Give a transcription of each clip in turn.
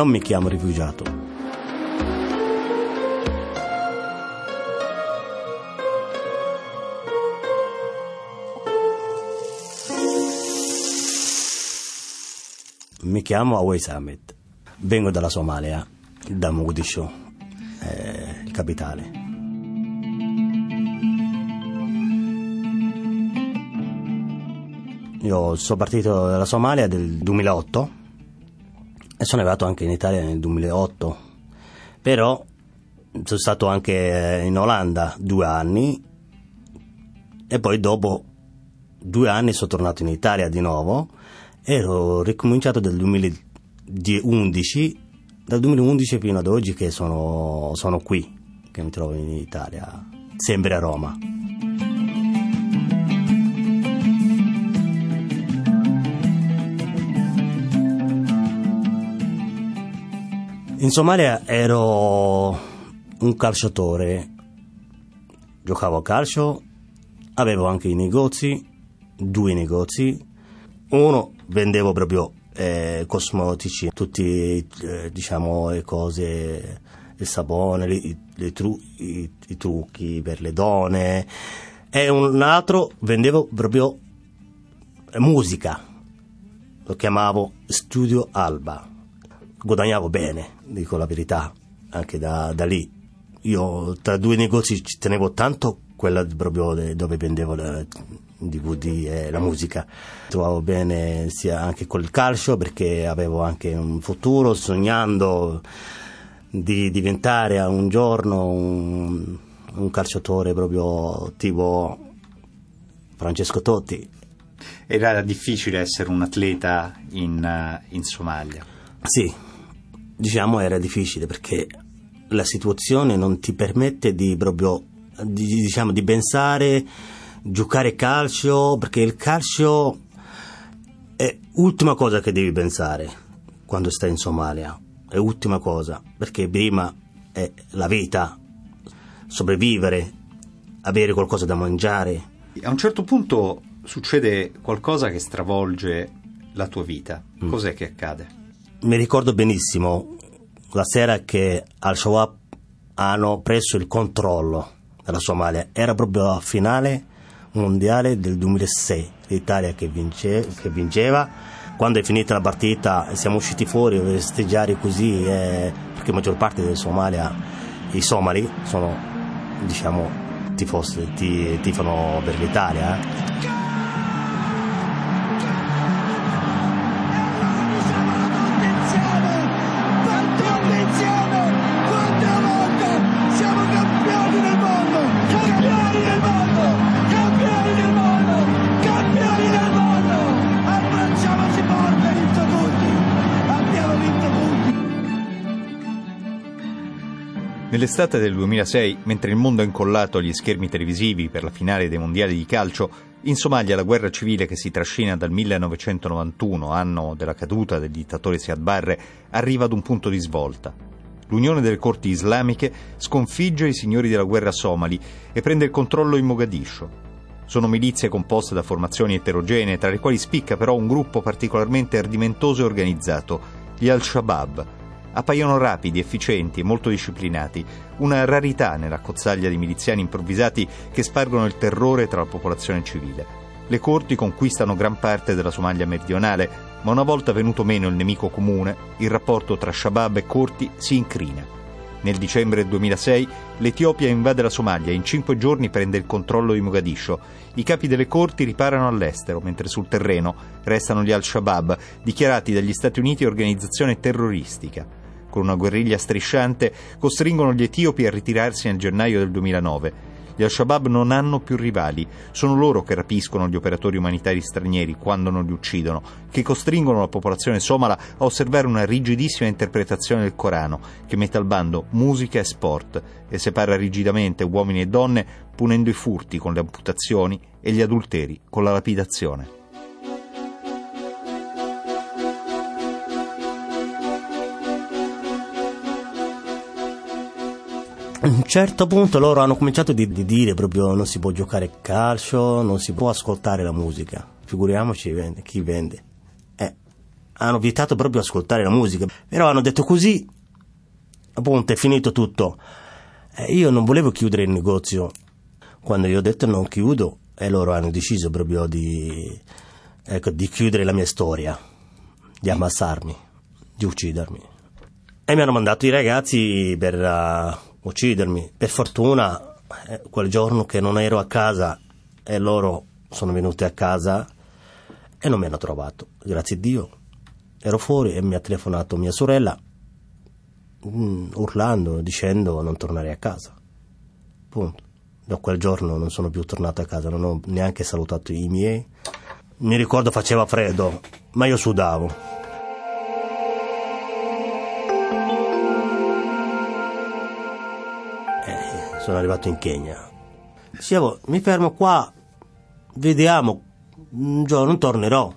non mi chiamo rifugiato. Mi chiamo Awais Ahmed, vengo dalla Somalia, da Mogadiscio, eh, capitale. Io sono partito dalla Somalia nel 2008 e sono arrivato anche in Italia nel 2008, però sono stato anche in Olanda due anni. E poi dopo due anni sono tornato in Italia di nuovo. E ho ricominciato dal 2011, dal 2011 fino ad oggi che sono, sono qui, che mi trovo in Italia, sempre a Roma. In Somalia ero un calciatore, giocavo a calcio, avevo anche i negozi, due negozi, uno vendevo proprio eh, cosmetici, tutte eh, diciamo le cose, il sapone, le, le tru, i, i, trucchi per le donne. E un altro vendevo proprio musica, lo chiamavo Studio Alba guadagnavo bene, dico la verità, anche da, da lì. Io tra due negozi ci tenevo tanto quella proprio dove vendevo la DVD e la musica. Trovavo bene sia anche col calcio perché avevo anche un futuro sognando di diventare un giorno un, un calciatore proprio tipo Francesco Totti. Era difficile essere un atleta in, in Somalia? Sì, diciamo era difficile perché la situazione non ti permette di proprio di, diciamo, di pensare giocare calcio perché il calcio è l'ultima cosa che devi pensare quando stai in Somalia è l'ultima cosa perché prima è la vita sopravvivere avere qualcosa da mangiare a un certo punto succede qualcosa che stravolge la tua vita mm. cos'è che accade? Mi ricordo benissimo la sera che Al-Shabaab hanno preso il controllo della Somalia. Era proprio la finale mondiale del 2006, l'Italia che, vince, che vinceva. Quando è finita la partita siamo usciti fuori a festeggiare così, eh, perché la maggior parte del Somalia, i somali, sono, diciamo, tifosi, tifano per l'Italia. Eh. Nell'estate del 2006, mentre il mondo è incollato agli schermi televisivi per la finale dei mondiali di calcio, in Somalia la guerra civile che si trascina dal 1991, anno della caduta del dittatore Siad Barre, arriva ad un punto di svolta. L'Unione delle Corti Islamiche sconfigge i signori della guerra somali e prende il controllo in Mogadiscio. Sono milizie composte da formazioni eterogenee, tra le quali spicca però un gruppo particolarmente ardimentoso e organizzato, gli Al-Shabaab, appaiono rapidi, efficienti e molto disciplinati, una rarità nella cozzaglia di miliziani improvvisati che spargono il terrore tra la popolazione civile. Le corti conquistano gran parte della Somalia meridionale, ma una volta venuto meno il nemico comune, il rapporto tra Shabab e corti si incrina. Nel dicembre 2006 l'Etiopia invade la Somalia e in cinque giorni prende il controllo di Mogadiscio. I capi delle corti riparano all'estero, mentre sul terreno restano gli Al-Shabaab, dichiarati dagli Stati Uniti organizzazione terroristica con una guerriglia strisciante, costringono gli etiopi a ritirarsi nel gennaio del 2009. Gli Al-Shabaab non hanno più rivali, sono loro che rapiscono gli operatori umanitari stranieri quando non li uccidono, che costringono la popolazione somala a osservare una rigidissima interpretazione del Corano, che mette al bando musica e sport e separa rigidamente uomini e donne, punendo i furti con le amputazioni e gli adulteri con la lapidazione. A un certo punto loro hanno cominciato di, di dire proprio non si può giocare a calcio, non si può ascoltare la musica. Figuriamoci chi vende. Eh, hanno vietato proprio ascoltare la musica. Però hanno detto così, appunto, è finito tutto. Eh, io non volevo chiudere il negozio. Quando io ho detto non chiudo, e loro hanno deciso proprio di, ecco, di chiudere la mia storia, di ammassarmi, di uccidermi. E mi hanno mandato i ragazzi per uh, uccidermi. Per fortuna, eh, quel giorno che non ero a casa e loro sono venuti a casa e non mi hanno trovato. Grazie a Dio. Ero fuori e mi ha telefonato mia sorella mm, urlando, dicendo non tornare a casa. Punto. Da quel giorno non sono più tornato a casa, non ho neanche salutato i miei. Mi ricordo faceva freddo, ma io sudavo. Sono arrivato in Kenya. Dicevo, mi fermo qua, vediamo, un giorno tornerò.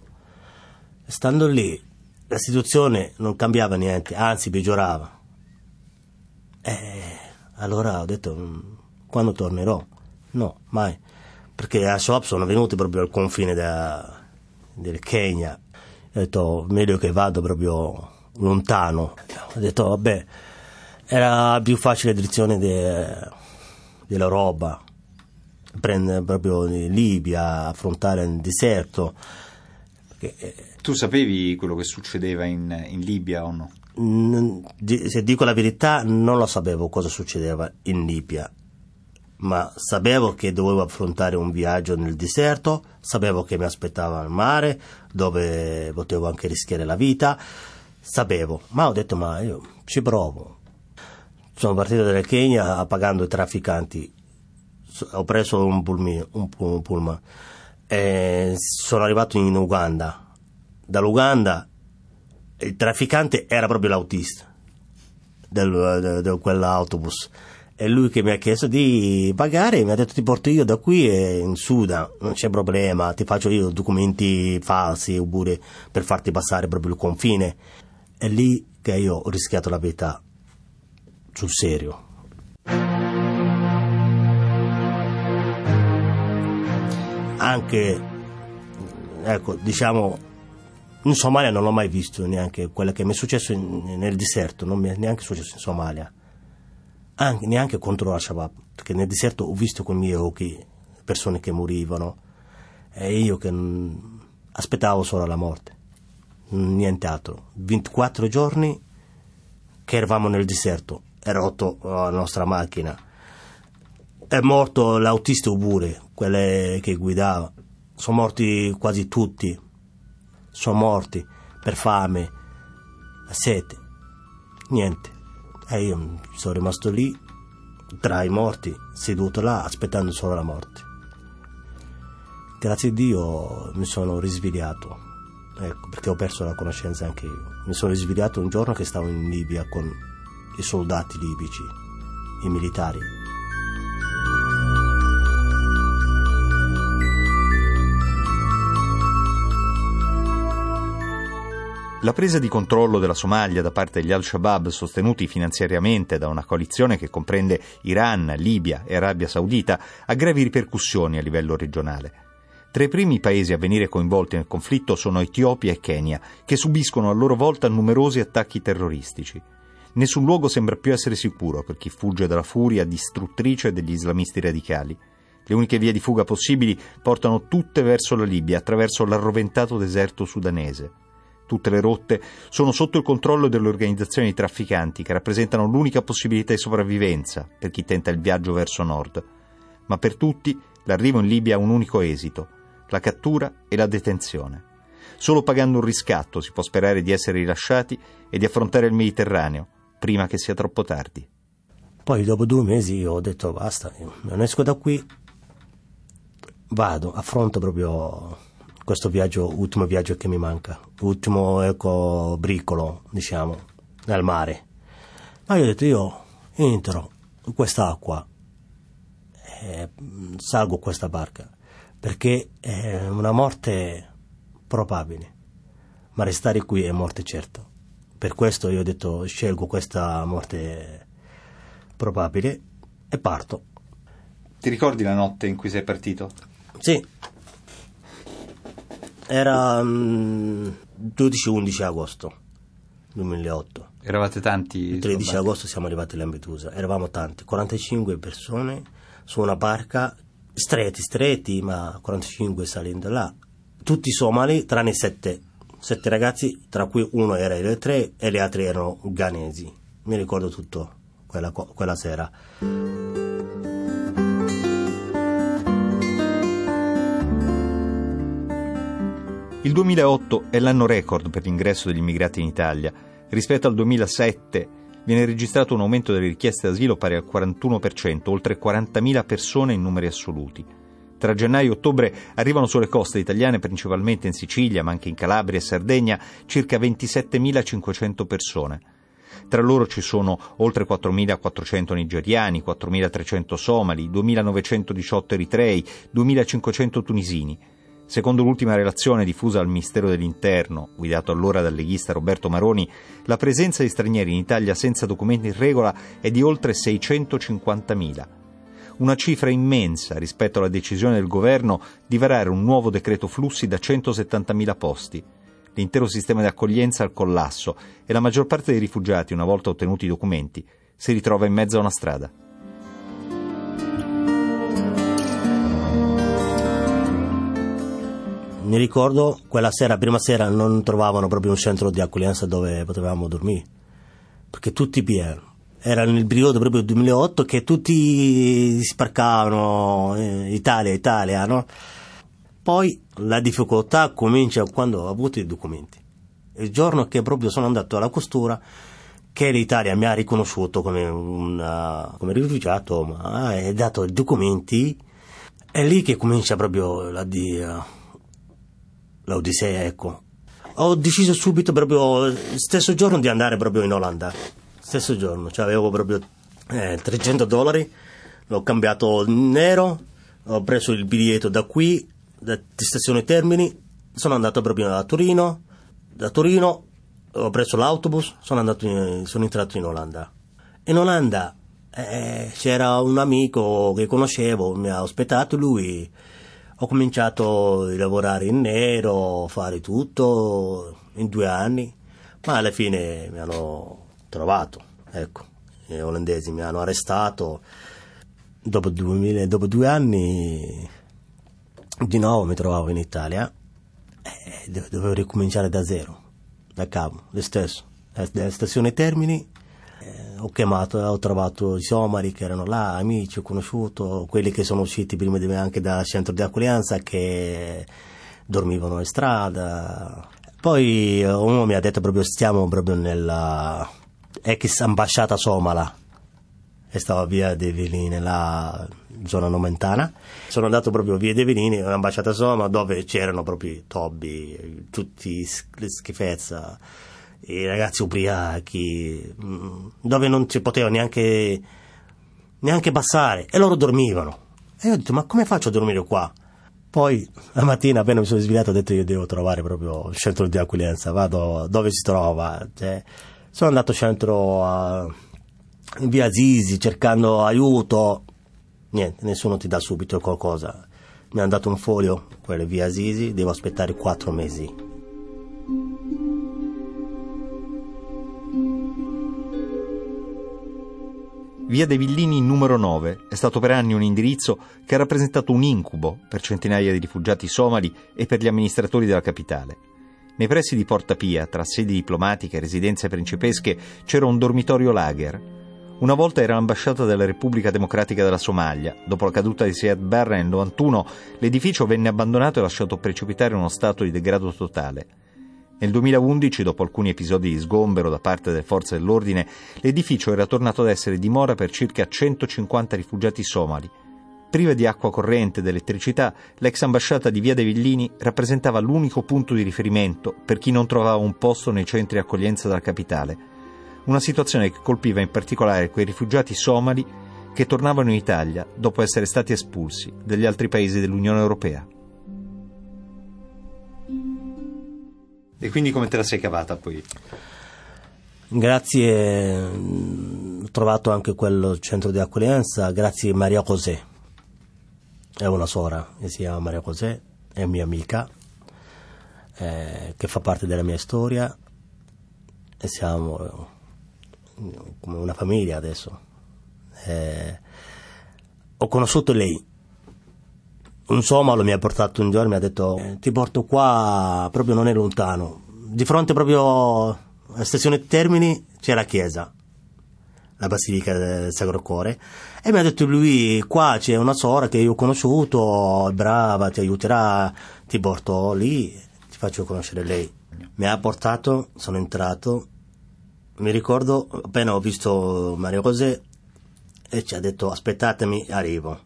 Stando lì, la situazione non cambiava niente, anzi peggiorava. Eh, allora ho detto, mm, quando tornerò? No, mai. Perché a Shop sono venuti proprio al confine da, del Kenya. Ho detto, meglio che vado proprio lontano. Ho detto, vabbè, era più facile la direzione de, della roba. Prendere proprio Libia, affrontare il deserto. Eh, tu sapevi quello che succedeva in, in Libia o no? Se dico la verità, non lo sapevo cosa succedeva in Libia ma sapevo che dovevo affrontare un viaggio nel deserto, sapevo che mi aspettava al mare, dove potevo anche rischiare la vita, sapevo, ma ho detto ma io ci provo. Sono partito dalla Kenya pagando i trafficanti, ho preso un, pulmino, un, un pullman e sono arrivato in Uganda. Dall'Uganda il trafficante era proprio l'autista di quell'autobus è lui che mi ha chiesto di pagare, mi ha detto ti porto io da qui in Sudan, non c'è problema, ti faccio io documenti falsi oppure per farti passare proprio il confine. È lì che io ho rischiato la vita sul serio. Anche, ecco, diciamo, in Somalia non l'ho mai visto neanche quello che mi è successo in, nel deserto, non mi è neanche successo in Somalia anche, neanche contro Al-Shabaab, perché nel deserto ho visto con i miei occhi persone che morivano e io che aspettavo solo la morte, niente altro. 24 giorni che eravamo nel deserto, è rotto la nostra macchina, è morto l'autista pure, quelle che guidava, sono morti quasi tutti, sono morti per fame, sete, niente. E io sono rimasto lì, tra i morti, seduto là, aspettando solo la morte. Grazie a Dio mi sono risvegliato, ecco, perché ho perso la conoscenza anche io. Mi sono risvegliato un giorno che stavo in Libia con i soldati libici, i militari. La presa di controllo della Somalia da parte degli al-Shabaab, sostenuti finanziariamente da una coalizione che comprende Iran, Libia e Arabia Saudita, ha gravi ripercussioni a livello regionale. Tra i primi paesi a venire coinvolti nel conflitto sono Etiopia e Kenya, che subiscono a loro volta numerosi attacchi terroristici. Nessun luogo sembra più essere sicuro per chi fugge dalla furia distruttrice degli islamisti radicali. Le uniche vie di fuga possibili portano tutte verso la Libia attraverso l'arroventato deserto sudanese. Tutte le rotte sono sotto il controllo delle organizzazioni di trafficanti che rappresentano l'unica possibilità di sopravvivenza per chi tenta il viaggio verso nord. Ma per tutti l'arrivo in Libia ha un unico esito, la cattura e la detenzione. Solo pagando un riscatto si può sperare di essere rilasciati e di affrontare il Mediterraneo, prima che sia troppo tardi. Poi dopo due mesi ho detto basta, non esco da qui, vado, affronto proprio questo viaggio, ultimo viaggio che mi manca, ultimo ecco, bricolo, diciamo, nel mare. Ma io ho detto, io entro in quest'acqua, e salgo questa barca, perché è una morte probabile, ma restare qui è morte certa. Per questo io ho detto, scelgo questa morte probabile e parto. Ti ricordi la notte in cui sei partito? Sì, Era mm, 12-11 agosto 2008. Eravate tanti? Il 13 soldati? agosto siamo arrivati a Lampedusa, eravamo tanti, 45 persone su una barca, stretti, stretti, ma 45 salendo là. Tutti somali, tranne 7, 7 ragazzi, tra cui uno era eritreo e gli altri erano ghanesi. Mi ricordo tutto quella, quella sera. Il 2008 è l'anno record per l'ingresso degli immigrati in Italia. Rispetto al 2007 viene registrato un aumento delle richieste d'asilo pari al 41%, oltre 40.000 persone in numeri assoluti. Tra gennaio e ottobre arrivano sulle coste italiane, principalmente in Sicilia, ma anche in Calabria e Sardegna, circa 27.500 persone. Tra loro ci sono oltre 4.400 nigeriani, 4.300 somali, 2.918 eritrei, 2.500 tunisini. Secondo l'ultima relazione diffusa al Ministero dell'Interno, guidato allora dal leghista Roberto Maroni, la presenza di stranieri in Italia senza documenti in regola è di oltre 650.000. Una cifra immensa rispetto alla decisione del governo di varare un nuovo decreto flussi da 170.000 posti. L'intero sistema di accoglienza al collasso e la maggior parte dei rifugiati, una volta ottenuti i documenti, si ritrova in mezzo a una strada. Mi ricordo quella sera, prima sera, non trovavano proprio un centro di accoglienza dove potevamo dormire, perché tutti pieni. Era nel periodo proprio del 2008 che tutti sparcavano eh, Italia, Italia, no? Poi la difficoltà comincia quando ho avuto i documenti. Il giorno che proprio sono andato alla costura, che l'Italia mi ha riconosciuto come, una, come rifugiato, ma ha dato i documenti, è lì che comincia proprio la, di, l'Odissea, ecco. Ho deciso subito, proprio stesso giorno, di andare proprio in Olanda. Stesso giorno, cioè avevo proprio eh, 300 dollari, l'ho cambiato nero, ho preso il biglietto da qui, da stazione Termini, sono andato proprio a Torino, da Torino ho preso l'autobus, sono, andato in, sono entrato in Olanda. In Olanda eh, c'era un amico che conoscevo, mi ha ospitato lui ho cominciato a lavorare in nero, fare tutto in due anni, ma alla fine mi hanno trovato, ecco, gli olandesi mi hanno arrestato. Dopo, 2000, dopo due anni di nuovo mi trovavo in Italia e dovevo ricominciare da zero, da capo, lo stesso. Alla stazione Termini ho chiamato, ho trovato i somali che erano là, amici, ho conosciuto quelli che sono usciti prima di me anche dal centro di accoglienza che dormivano in strada. Poi uno mi ha detto proprio stiamo proprio nella ex ambasciata somala e stava via dei Velini, nella zona nomentana. Sono andato proprio via dei Velini, un'ambasciata somala dove c'erano proprio i tobbi, tutti le schifezze i ragazzi ubriachi, dove non ci poteva neanche, neanche passare e loro dormivano. E io ho detto, ma come faccio a dormire qua? Poi la mattina appena mi sono svegliato ho detto io devo trovare proprio il centro di accoglienza, vado dove si trova. Cioè, sono andato centro a, in via Zizi cercando aiuto, niente, nessuno ti dà subito qualcosa. Mi hanno dato un foglio, quello via Zizi, devo aspettare quattro mesi. Via dei Villini numero 9 è stato per anni un indirizzo che ha rappresentato un incubo per centinaia di rifugiati somali e per gli amministratori della capitale. Nei pressi di Porta Pia, tra sedi diplomatiche e residenze principesche, c'era un dormitorio lager. Una volta era l'ambasciata della Repubblica Democratica della Somalia. Dopo la caduta di Siad Barra nel 91, l'edificio venne abbandonato e lasciato precipitare in uno stato di degrado totale. Nel 2011, dopo alcuni episodi di sgombero da parte delle forze dell'ordine, l'edificio era tornato ad essere dimora per circa 150 rifugiati somali. Priva di acqua corrente ed elettricità, l'ex ambasciata di Via dei Villini rappresentava l'unico punto di riferimento per chi non trovava un posto nei centri di accoglienza della capitale. Una situazione che colpiva in particolare quei rifugiati somali che tornavano in Italia dopo essere stati espulsi dagli altri paesi dell'Unione Europea. E quindi come te la sei cavata poi? Grazie, ho trovato anche quel centro di accoglienza, grazie Maria José, è una sora che si chiama Maria José, è mia amica. eh, che fa parte della mia storia e siamo eh, come una famiglia adesso. Eh, ho conosciuto lei. Un somalo mi ha portato un giorno e mi ha detto eh, ti porto qua, proprio non è lontano. Di fronte proprio alla stazione Termini c'è la chiesa, la Basilica del Sacro Cuore. E mi ha detto lui, qua c'è una sora che io ho conosciuto, brava, ti aiuterà, ti porto lì, ti faccio conoscere lei. Mi ha portato, sono entrato, mi ricordo appena ho visto Mario José e ci ha detto aspettatemi, arrivo,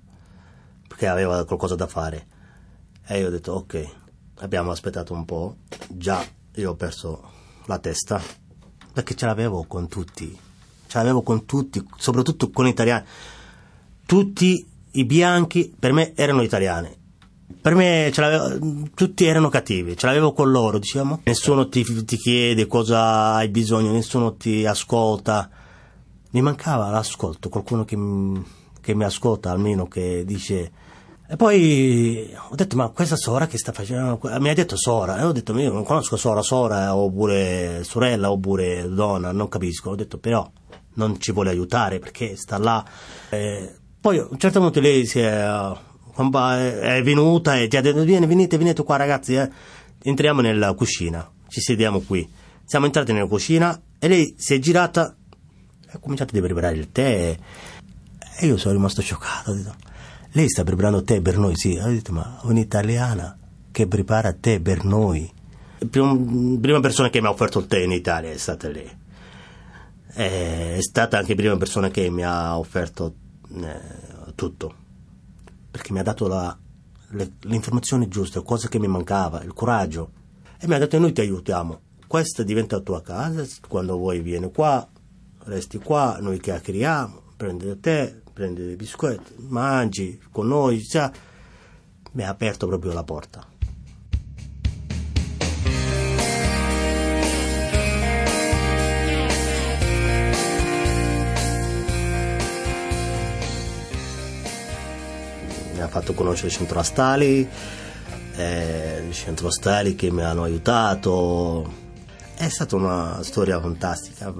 perché aveva qualcosa da fare. E io ho detto ok, abbiamo aspettato un po', già io ho perso la testa, perché ce l'avevo con tutti, ce l'avevo con tutti, soprattutto con gli italiani. Tutti i bianchi per me erano italiani. Per me tutti erano cattivi, ce l'avevo con loro, diciamo. Nessuno ti, ti chiede cosa hai bisogno, nessuno ti ascolta mi mancava l'ascolto, qualcuno che, che mi ascolta almeno, che dice... E poi ho detto, ma questa Sora che sta facendo? Mi ha detto Sora, e ho detto, io non conosco Sora, Sora, oppure sorella, oppure donna, non capisco. Ho detto, però non ci vuole aiutare perché sta là. E poi a un certo punto lei si è, è venuta e ti ha detto, vieni, venite, venite qua ragazzi, eh. entriamo nella cucina, ci sediamo qui. Siamo entrati nella cucina e lei si è girata ha cominciato a preparare il tè e io sono rimasto scioccato. Ho lei sta preparando tè per noi? Sì, ho detto, ma un'italiana che prepara tè per noi. La prima persona che mi ha offerto il tè in Italia è stata lei. È stata anche prima persona che mi ha offerto eh, tutto, perché mi ha dato la, le, l'informazione giusta, cosa che mi mancava, il coraggio. E mi ha detto noi ti aiutiamo, questa diventa la tua casa, quando vuoi vieni qua, resti qua, noi chiacchieriamo, prendi il tè, prendi i biscotti, mangi con noi, cioè, mi ha aperto proprio la porta. Mi ha fatto conoscere il centro Astali, eh, il centro Astali che mi hanno aiutato. È stata una storia fantastica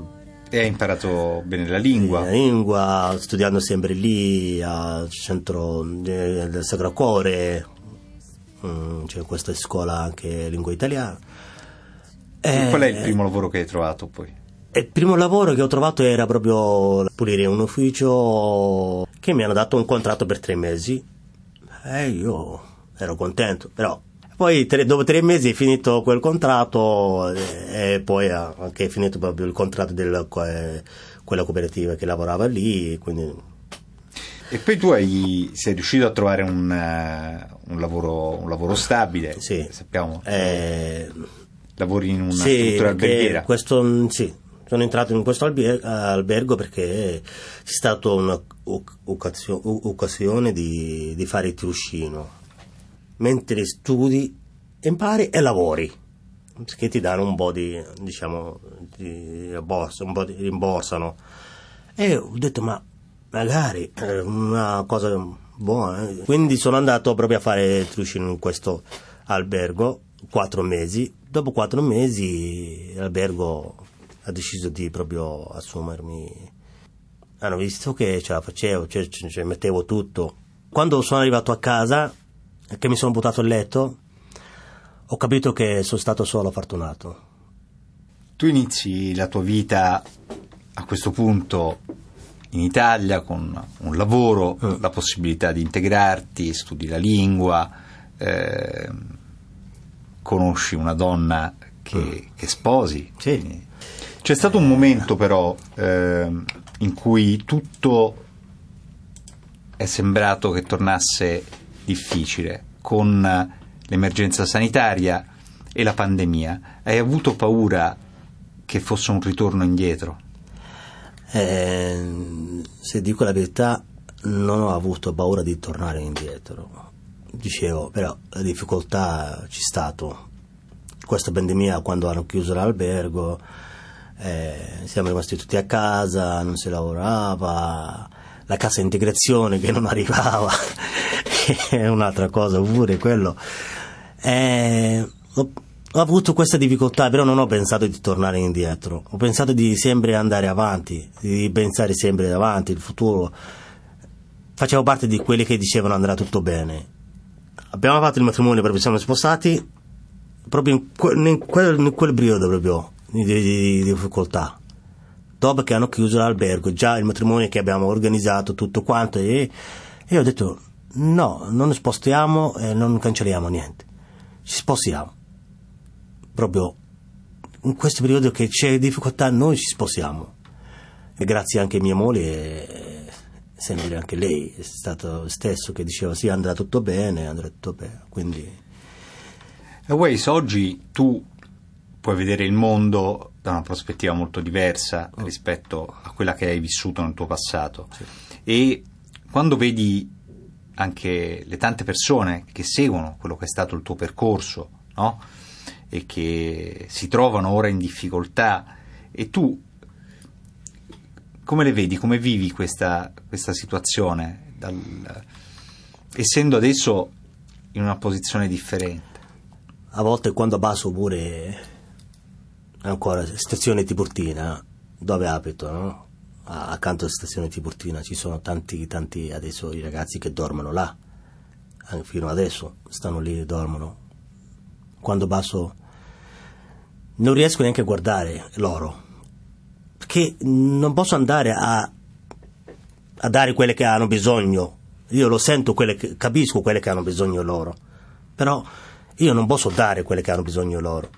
e hai imparato bene la lingua? La lingua, studiando sempre lì al centro del Sacro Cuore, mm, c'è questa scuola anche lingua italiana. E qual è il primo lavoro che hai trovato poi? Il primo lavoro che ho trovato era proprio pulire un ufficio che mi hanno dato un contratto per tre mesi e io ero contento, però poi tre, dopo tre mesi è finito quel contratto e, e poi anche finito proprio il contratto di quella cooperativa che lavorava lì. Quindi... E poi tu hai, sei riuscito a trovare un, un, lavoro, un lavoro, stabile, sì. sappiamo. Eh, lavori in una sì, struttura alberghiera. Questo, sì, sono entrato in questo albergo perché c'è stata un'occasione di, di fare il truscino mentre studi, impari e lavori, che ti danno un po' di, diciamo, di rimborso, un po' di rimborsano. E ho detto, ma magari è una cosa buona. Eh. Quindi sono andato proprio a fare il truscino in questo albergo, quattro mesi. Dopo quattro mesi l'albergo ha deciso di proprio assumermi. Hanno visto che ce la facevo, cioè, cioè mettevo tutto. Quando sono arrivato a casa che mi sono buttato a letto, ho capito che sono stato solo fortunato. Tu inizi la tua vita a questo punto in Italia con un lavoro, mm. la possibilità di integrarti, studi la lingua, eh, conosci una donna che, mm. che sposi. Sì. C'è stato un momento però eh, in cui tutto è sembrato che tornasse difficile con l'emergenza sanitaria e la pandemia. Hai avuto paura che fosse un ritorno indietro? Eh, se dico la verità, non ho avuto paura di tornare indietro. Dicevo, però la difficoltà c'è stato. Questa pandemia, quando hanno chiuso l'albergo, eh, siamo rimasti tutti a casa, non si lavorava, la cassa integrazione che non arrivava è un'altra cosa pure quello. Eh, ho, ho avuto questa difficoltà, però non ho pensato di tornare indietro, ho pensato di sempre andare avanti, di pensare sempre avanti, il futuro. Facevo parte di quelli che dicevano andrà tutto bene. Abbiamo fatto il matrimonio proprio, siamo sposati proprio in quel, in quel, in quel periodo proprio di, di, di difficoltà. Dopo che hanno chiuso l'albergo, già il matrimonio che abbiamo organizzato, tutto quanto, e, e ho detto no, non spostiamo e non cancelliamo niente, ci spostiamo. Proprio in questo periodo che c'è difficoltà noi ci spostiamo. E grazie anche a mia moglie, sempre anche lei, è stato stesso che diceva sì andrà tutto bene, andrà tutto bene. Quindi... E Waze, oggi tu puoi vedere il mondo da una prospettiva molto diversa oh. rispetto a quella che hai vissuto nel tuo passato. Sì. E quando vedi anche le tante persone che seguono quello che è stato il tuo percorso, no? E che si trovano ora in difficoltà, e tu come le vedi, come vivi questa, questa situazione, dal, essendo adesso in una posizione differente? A volte quando passo pure ancora stazione Tiburtina dove abito no? accanto alla stazione Tiburtina ci sono tanti tanti adesso i ragazzi che dormono là. Fino adesso stanno lì e dormono. Quando passo non riesco neanche a guardare loro. Perché non posso andare a, a dare quelle che hanno bisogno. Io lo sento che, capisco quelle che hanno bisogno loro. Però io non posso dare quelle che hanno bisogno loro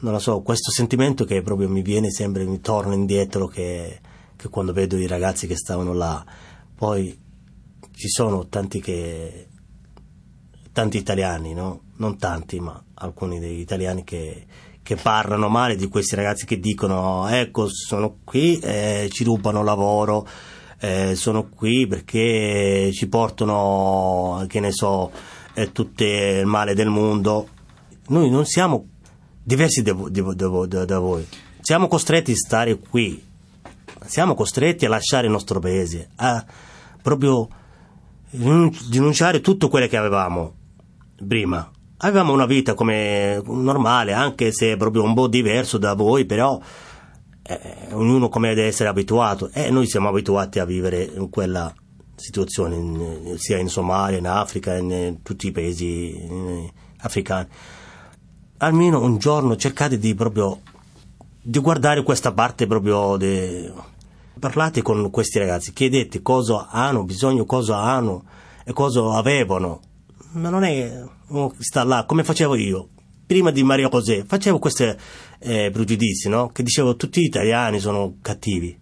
non lo so, questo sentimento che proprio mi viene sempre, mi torna indietro che, che quando vedo i ragazzi che stavano là. Poi ci sono tanti che tanti italiani, no? Non tanti, ma alcuni degli italiani che, che parlano male di questi ragazzi che dicono ecco sono qui, eh, ci rubano lavoro, eh, sono qui perché ci portano, che ne so, eh, tutto il male del mondo. Noi non siamo diversi da, da, da, voi. Siamo costretti a stare qui, siamo costretti a lasciare il nostro paese, a proprio rinunciare tutto quello che avevamo prima. Avevamo una vita come normale, anche se proprio un po' diverso da voi, però eh, ognuno come deve essere abituato e noi siamo abituati a vivere in quella situazione, in, sia in Somalia, in Africa, in, in tutti i paesi africani almeno un giorno cercate di proprio di guardare questa parte proprio de... parlate con questi ragazzi chiedete cosa hanno bisogno cosa hanno e cosa avevano. Ma non è sta là come facevo io. Prima di Maria José facevo questi eh, pregiudizi no? che dicevo tutti gli italiani sono cattivi.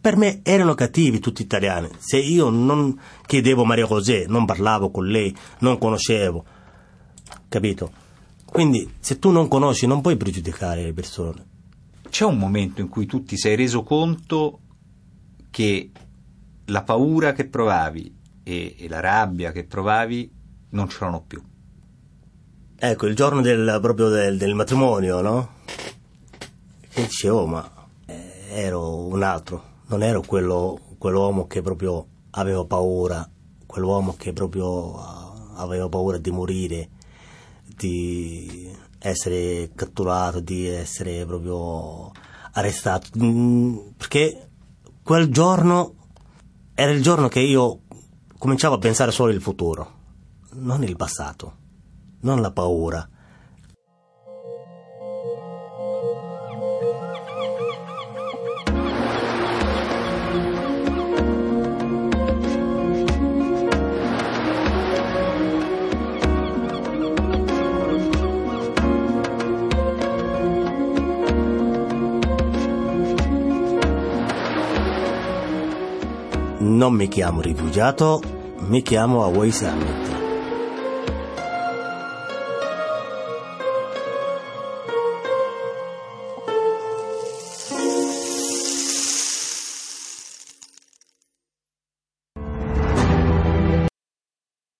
Per me erano cattivi tutti gli italiani. Se io non chiedevo Maria José non parlavo con lei non conoscevo capito quindi se tu non conosci non puoi pregiudicare le persone. C'è un momento in cui tu ti sei reso conto che la paura che provavi e, e la rabbia che provavi non c'erano più. Ecco, il giorno del, proprio del, del matrimonio, no? E dicevo, ma eh, ero un altro, non ero quello, quell'uomo che proprio aveva paura, quell'uomo che proprio aveva paura di morire di essere catturato, di essere proprio arrestato, mm, perché quel giorno era il giorno che io cominciavo a pensare solo al futuro, non il passato, non la paura, Non mi chiamo rifugiato, mi chiamo Away Summit.